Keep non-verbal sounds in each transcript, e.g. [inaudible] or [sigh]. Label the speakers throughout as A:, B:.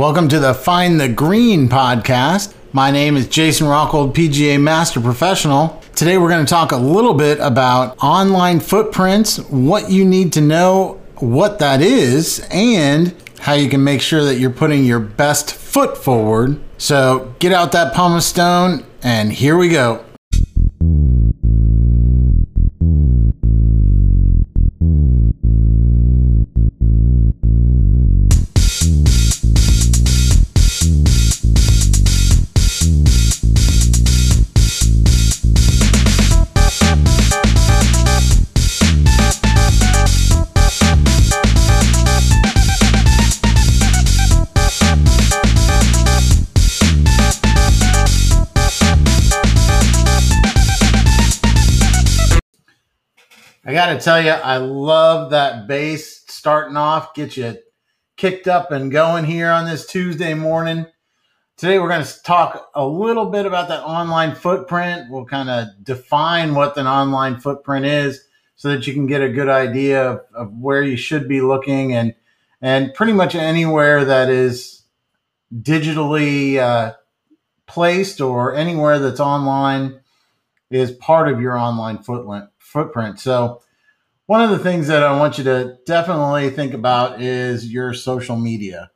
A: Welcome to the Find the Green podcast. My name is Jason Rockhold, PGA Master Professional. Today we're going to talk a little bit about online footprints, what you need to know what that is, and how you can make sure that you're putting your best foot forward. So get out that pumice stone, and here we go. Got to tell you, I love that bass starting off, get you kicked up and going here on this Tuesday morning. Today, we're going to talk a little bit about that online footprint. We'll kind of define what an online footprint is so that you can get a good idea of, of where you should be looking and, and pretty much anywhere that is digitally uh, placed or anywhere that's online is part of your online footprint footprint. So, one of the things that I want you to definitely think about is your social media.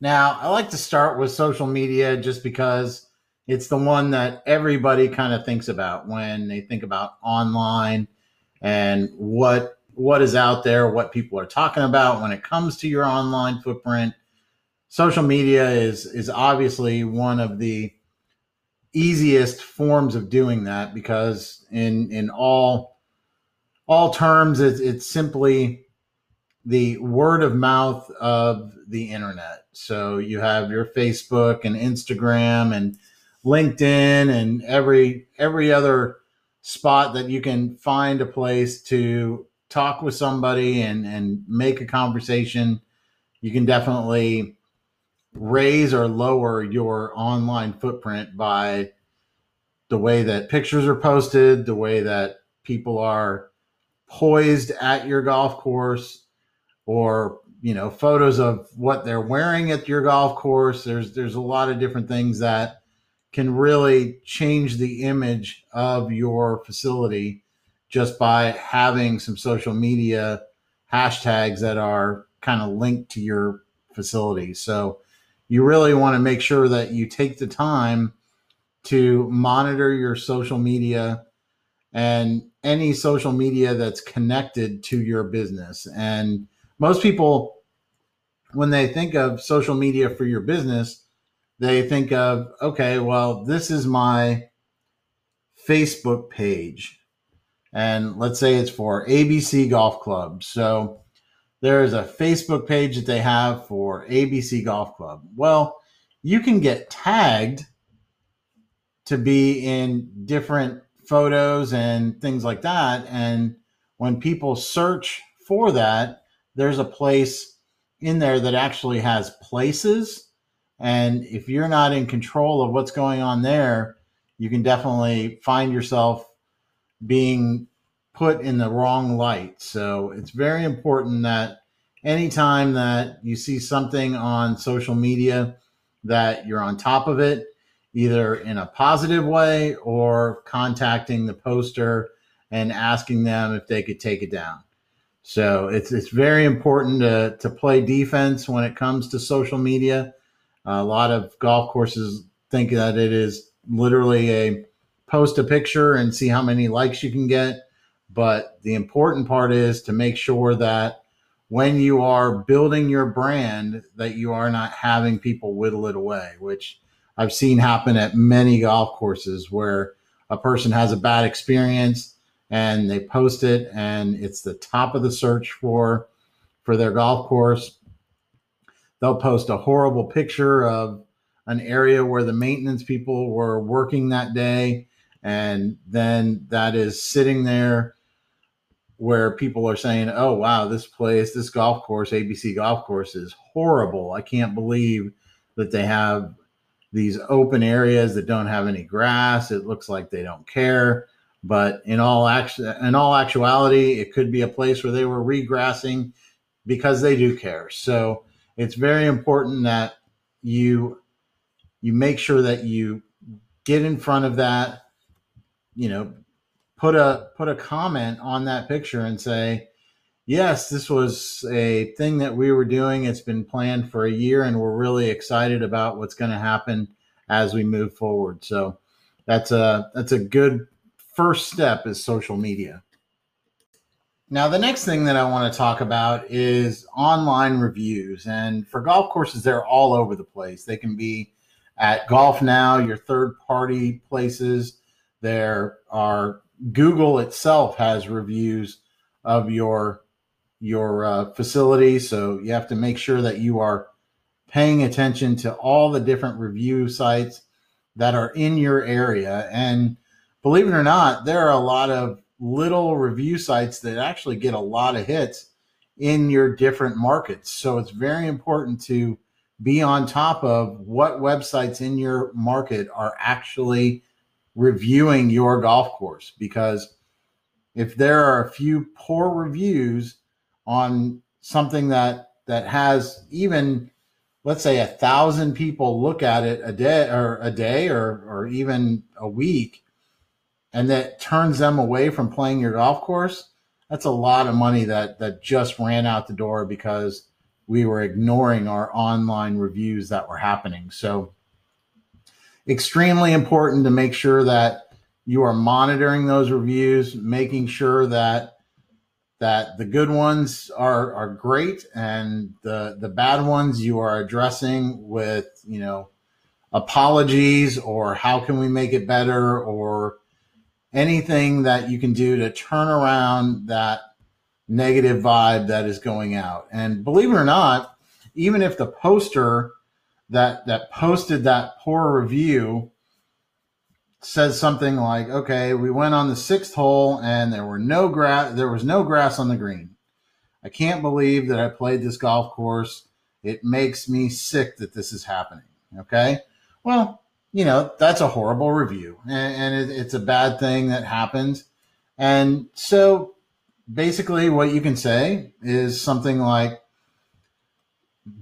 A: Now, I like to start with social media just because it's the one that everybody kind of thinks about when they think about online and what what is out there, what people are talking about when it comes to your online footprint. Social media is is obviously one of the easiest forms of doing that because in in all all terms it's, it's simply the word of mouth of the internet. So you have your facebook and instagram and linkedin and every every other spot that you can find a place to talk with somebody and and make a conversation. You can definitely raise or lower your online footprint by the way that pictures are posted, the way that people are poised at your golf course, or you know photos of what they're wearing at your golf course. There's there's a lot of different things that can really change the image of your facility just by having some social media hashtags that are kind of linked to your facility. So you really want to make sure that you take the time to monitor your social media and any social media that's connected to your business. And most people, when they think of social media for your business, they think of, okay, well, this is my Facebook page. And let's say it's for ABC Golf Club. So there is a Facebook page that they have for ABC Golf Club. Well, you can get tagged to be in different photos and things like that. And when people search for that, there's a place in there that actually has places. And if you're not in control of what's going on there, you can definitely find yourself being put in the wrong light. So it's very important that anytime that you see something on social media that you're on top of it, either in a positive way or contacting the poster and asking them if they could take it down. So it's it's very important to to play defense when it comes to social media. a lot of golf courses think that it is literally a post a picture and see how many likes you can get but the important part is to make sure that when you are building your brand that you are not having people whittle it away which i've seen happen at many golf courses where a person has a bad experience and they post it and it's the top of the search for for their golf course they'll post a horrible picture of an area where the maintenance people were working that day and then that is sitting there where people are saying, "Oh wow, this place, this golf course, ABC golf course is horrible. I can't believe that they have these open areas that don't have any grass. It looks like they don't care." But in all actual, in all actuality, it could be a place where they were regrassing because they do care. So it's very important that you you make sure that you get in front of that you know put a put a comment on that picture and say yes this was a thing that we were doing it's been planned for a year and we're really excited about what's going to happen as we move forward so that's a that's a good first step is social media now, the next thing that I want to talk about is online reviews. And for golf courses, they're all over the place. They can be at Golf Now, your third party places. There are Google itself has reviews of your your uh, facility, so you have to make sure that you are paying attention to all the different review sites that are in your area. And believe it or not, there are a lot of little review sites that actually get a lot of hits in your different markets. So it's very important to be on top of what websites in your market are actually reviewing your golf course because if there are a few poor reviews on something that that has even let's say a thousand people look at it a day or a day or or even a week and that turns them away from playing your golf course, that's a lot of money that that just ran out the door because we were ignoring our online reviews that were happening. So extremely important to make sure that you are monitoring those reviews, making sure that that the good ones are are great and the the bad ones you are addressing with, you know, apologies or how can we make it better or anything that you can do to turn around that negative vibe that is going out. And believe it or not, even if the poster that that posted that poor review says something like, "Okay, we went on the sixth hole and there were no grass. There was no grass on the green. I can't believe that I played this golf course. It makes me sick that this is happening." Okay, well, you know, that's a horrible review and, and it, it's a bad thing that happens. And so basically, what you can say is something like,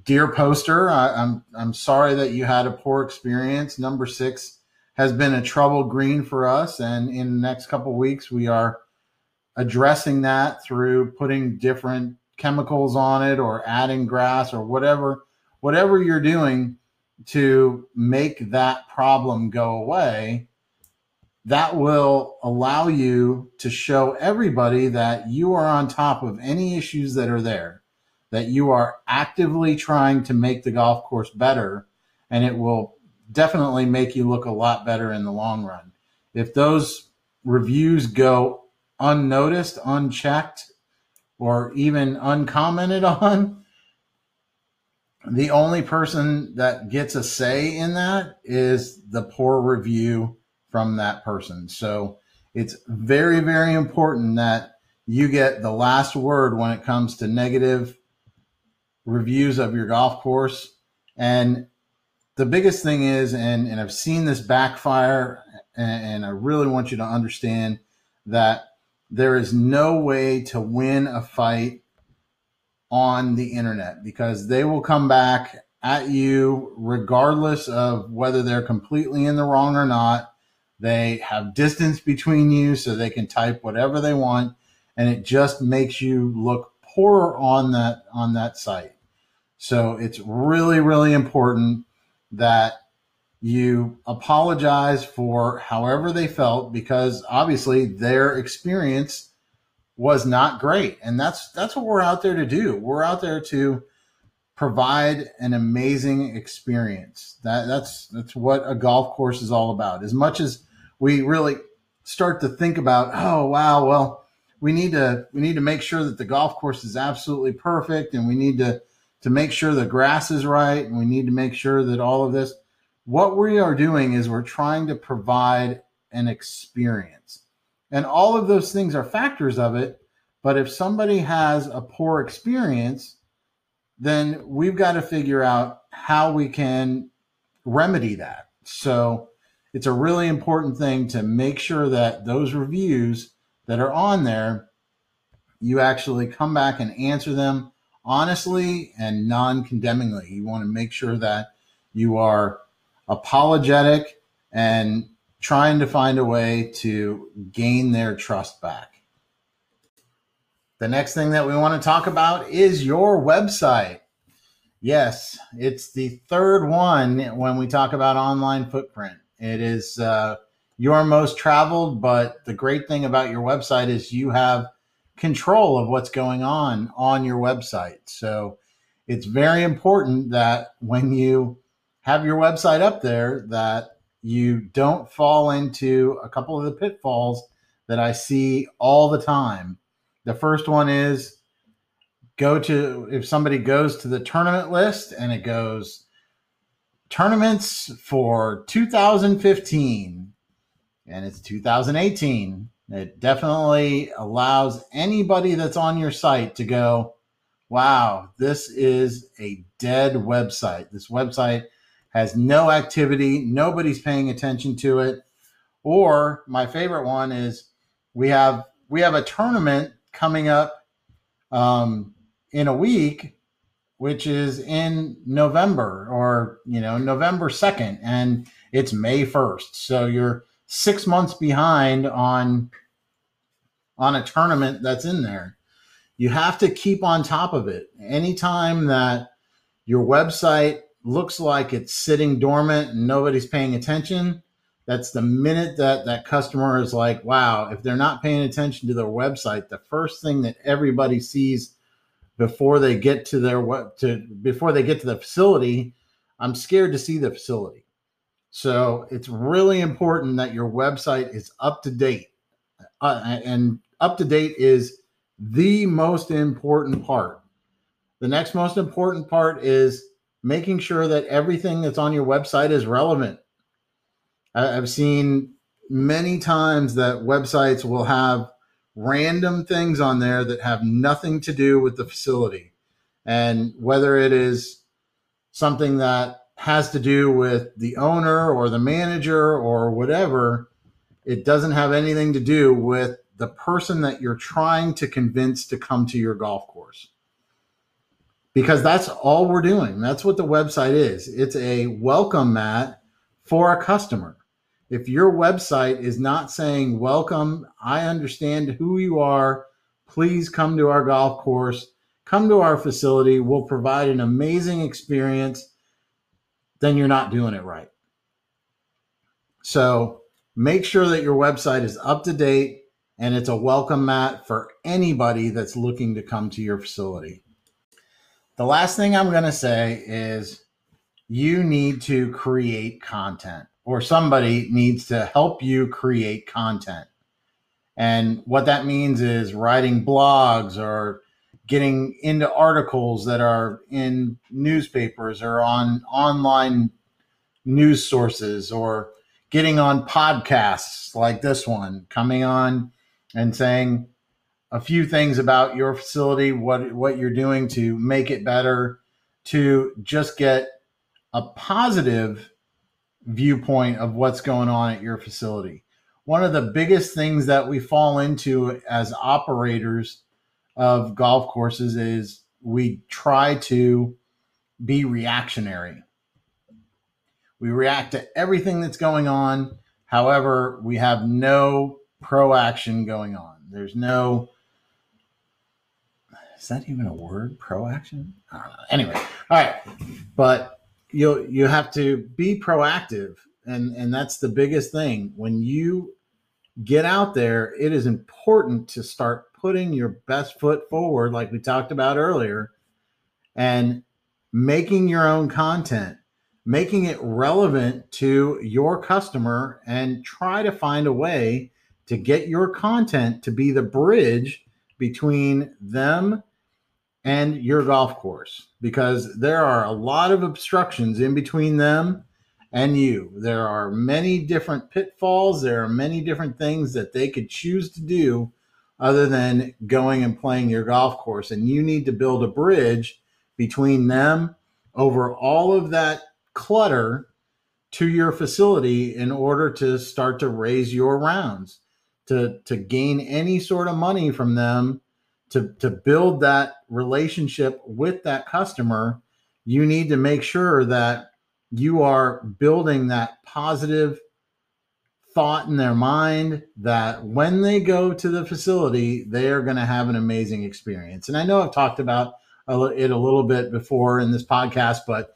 A: Dear poster, I, I'm I'm sorry that you had a poor experience. Number six has been a trouble green for us, and in the next couple weeks we are addressing that through putting different chemicals on it or adding grass or whatever whatever you're doing to make that problem go away, that will allow you to show everybody that you are on top of any issues that are there, that you are actively trying to make the golf course better, and it will definitely make you look a lot better in the long run. If those reviews go unnoticed, unchecked, or even uncommented [laughs] on, the only person that gets a say in that is the poor review from that person. So it's very, very important that you get the last word when it comes to negative reviews of your golf course. And the biggest thing is, and, and I've seen this backfire, and, and I really want you to understand that there is no way to win a fight on the internet because they will come back at you regardless of whether they're completely in the wrong or not. They have distance between you so they can type whatever they want and it just makes you look poorer on that on that site. So it's really really important that you apologize for however they felt because obviously their experience was not great. And that's that's what we're out there to do. We're out there to provide an amazing experience. That that's that's what a golf course is all about. As much as we really start to think about, oh wow, well, we need to we need to make sure that the golf course is absolutely perfect and we need to to make sure the grass is right and we need to make sure that all of this what we are doing is we're trying to provide an experience and all of those things are factors of it. But if somebody has a poor experience, then we've got to figure out how we can remedy that. So it's a really important thing to make sure that those reviews that are on there, you actually come back and answer them honestly and non condemningly. You want to make sure that you are apologetic and trying to find a way to gain their trust back. The next thing that we want to talk about is your website. Yes, it's the third one when we talk about online footprint. It is uh, your most traveled, but the great thing about your website is you have control of what's going on on your website. So it's very important that when you have your website up there that you don't fall into a couple of the pitfalls that I see all the time. The first one is go to if somebody goes to the tournament list and it goes tournaments for 2015 and it's 2018 it definitely allows anybody that's on your site to go wow this is a dead website. This website has no activity. Nobody's paying attention to it. Or my favorite one is we have we have a tournament coming up um, in a week which is in November or, you know, November 2nd, and it's May 1st. So you're six months behind on on a tournament that's in there. You have to keep on top of it. Anytime that your website looks like it's sitting dormant and nobody's paying attention, that's the minute that that customer is like, wow, if they're not paying attention to their website, the first thing that everybody sees before they get to their what to before they get to the facility i'm scared to see the facility so it's really important that your website is up to date uh, and up to date is the most important part the next most important part is making sure that everything that's on your website is relevant i've seen many times that websites will have random things on there that have nothing to do with the facility. And whether it is something that has to do with the owner or the manager or whatever, it doesn't have anything to do with the person that you're trying to convince to come to your golf course. Because that's all we're doing. That's what the website is. It's a welcome mat for a customer if your website is not saying, Welcome, I understand who you are, please come to our golf course, come to our facility, we'll provide an amazing experience, then you're not doing it right. So make sure that your website is up to date and it's a welcome mat for anybody that's looking to come to your facility. The last thing I'm going to say is you need to create content or somebody needs to help you create content. And what that means is writing blogs or getting into articles that are in newspapers or on online news sources or getting on podcasts like this one, coming on and saying a few things about your facility, what what you're doing to make it better, to just get a positive viewpoint of what's going on at your facility. One of the biggest things that we fall into as operators of golf courses is we try to be reactionary. We react to everything that's going on. However, we have no proaction going on. There's no is that even a word? Proaction? I don't know. Anyway, all right. But you you have to be proactive and and that's the biggest thing when you get out there it is important to start putting your best foot forward like we talked about earlier and making your own content making it relevant to your customer and try to find a way to get your content to be the bridge between them and your golf course because there are a lot of obstructions in between them and you. There are many different pitfalls, there are many different things that they could choose to do other than going and playing your golf course. And you need to build a bridge between them over all of that clutter to your facility in order to start to raise your rounds, to, to gain any sort of money from them to, to build that relationship with that customer, you need to make sure that you are building that positive thought in their mind that when they go to the facility, they are going to have an amazing experience. And I know I've talked about it a little bit before in this podcast, but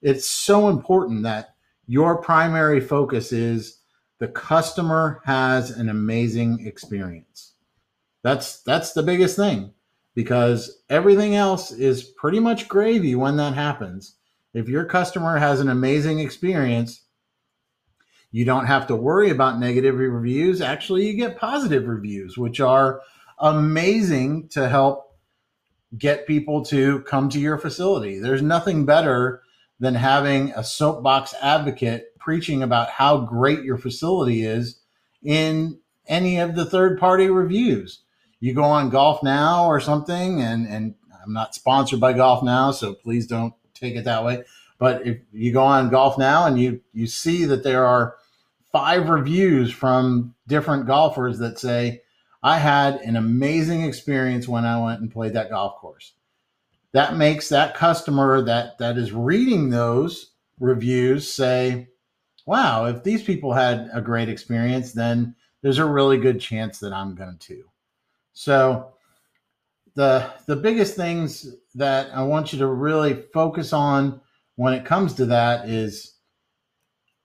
A: it's so important that your primary focus is the customer has an amazing experience. That's that's the biggest thing because everything else is pretty much gravy when that happens. If your customer has an amazing experience, you don't have to worry about negative reviews. Actually, you get positive reviews, which are amazing to help get people to come to your facility. There's nothing better than having a soapbox advocate preaching about how great your facility is in any of the third party reviews. You go on Golf Now or something, and, and I'm not sponsored by Golf Now, so please don't take it that way. But if you go on Golf Now and you you see that there are five reviews from different golfers that say, I had an amazing experience when I went and played that golf course. That makes that customer that that is reading those reviews say, wow, if these people had a great experience, then there's a really good chance that I'm going to. So the the biggest things that I want you to really focus on when it comes to that is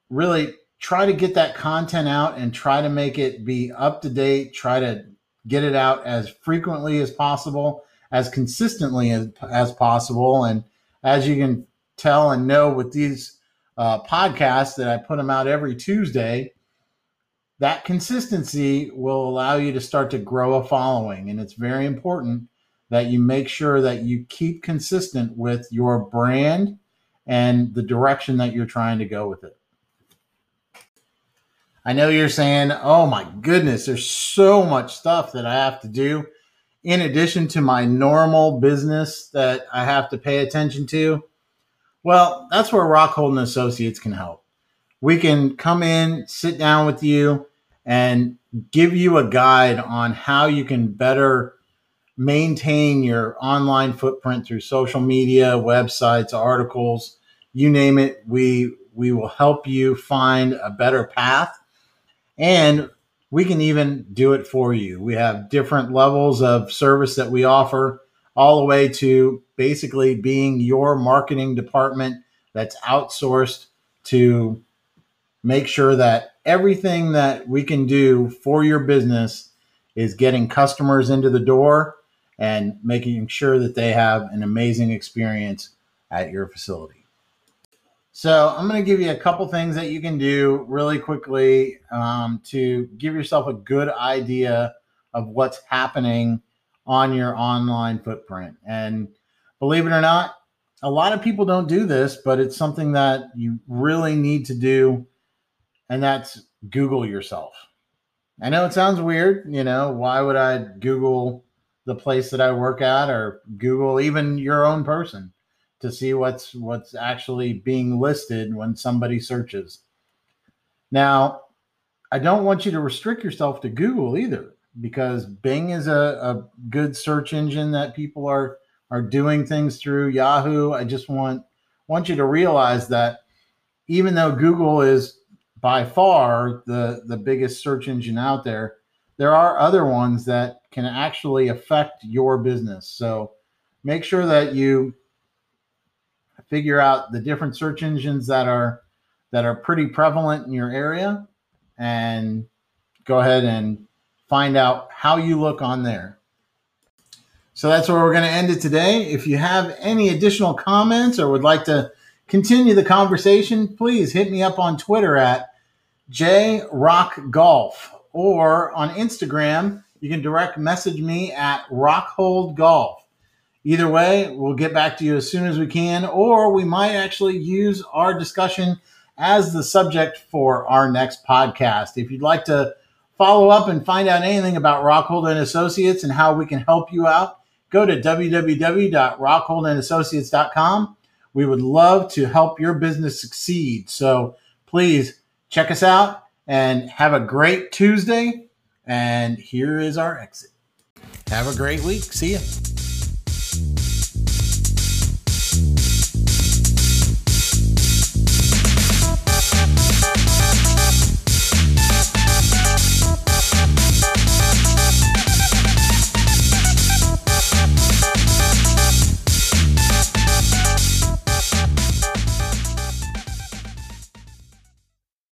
A: really try to get that content out and try to make it be up to date, try to get it out as frequently as possible, as consistently as, as possible. And as you can tell and know with these uh, podcasts that I put them out every Tuesday, that consistency will allow you to start to grow a following. And it's very important that you make sure that you keep consistent with your brand and the direction that you're trying to go with it. I know you're saying, oh my goodness, there's so much stuff that I have to do in addition to my normal business that I have to pay attention to. Well, that's where Rockhold and Associates can help. We can come in, sit down with you, and give you a guide on how you can better maintain your online footprint through social media, websites, articles, you name it. We we will help you find a better path and we can even do it for you. We have different levels of service that we offer, all the way to basically being your marketing department that's outsourced to make sure that everything that we can do for your business is getting customers into the door and making sure that they have an amazing experience at your facility. So I'm going to give you a couple things that you can do really quickly um, to give yourself a good idea of what's happening on your online footprint. And believe it or not, a lot of people don't do this, but it's something that you really need to do, and that's Google yourself. I know it sounds weird. You know, why would I Google the place that I work at or Google even your own person? to see what's what's actually being listed when somebody searches. Now, I don't want you to restrict yourself to Google either, because Bing is a, a good search engine that people are are doing things through. Yahoo. I just want want you to realize that even though Google is by far the the biggest search engine out there, there are other ones that can actually affect your business. So make sure that you figure out the different search engines that are that are pretty prevalent in your area and go ahead and find out how you look on there. So that's where we're going to end it today. If you have any additional comments or would like to continue the conversation, please hit me up on Twitter at jrockgolf or on Instagram, you can direct message me at rockholdgolf. Either way, we'll get back to you as soon as we can, or we might actually use our discussion as the subject for our next podcast. If you'd like to follow up and find out anything about Rockhold and Associates and how we can help you out, go to www.rockholdandassociates.com. We would love to help your business succeed. So please check us out and have a great Tuesday. And here is our exit. Have a great week. See you.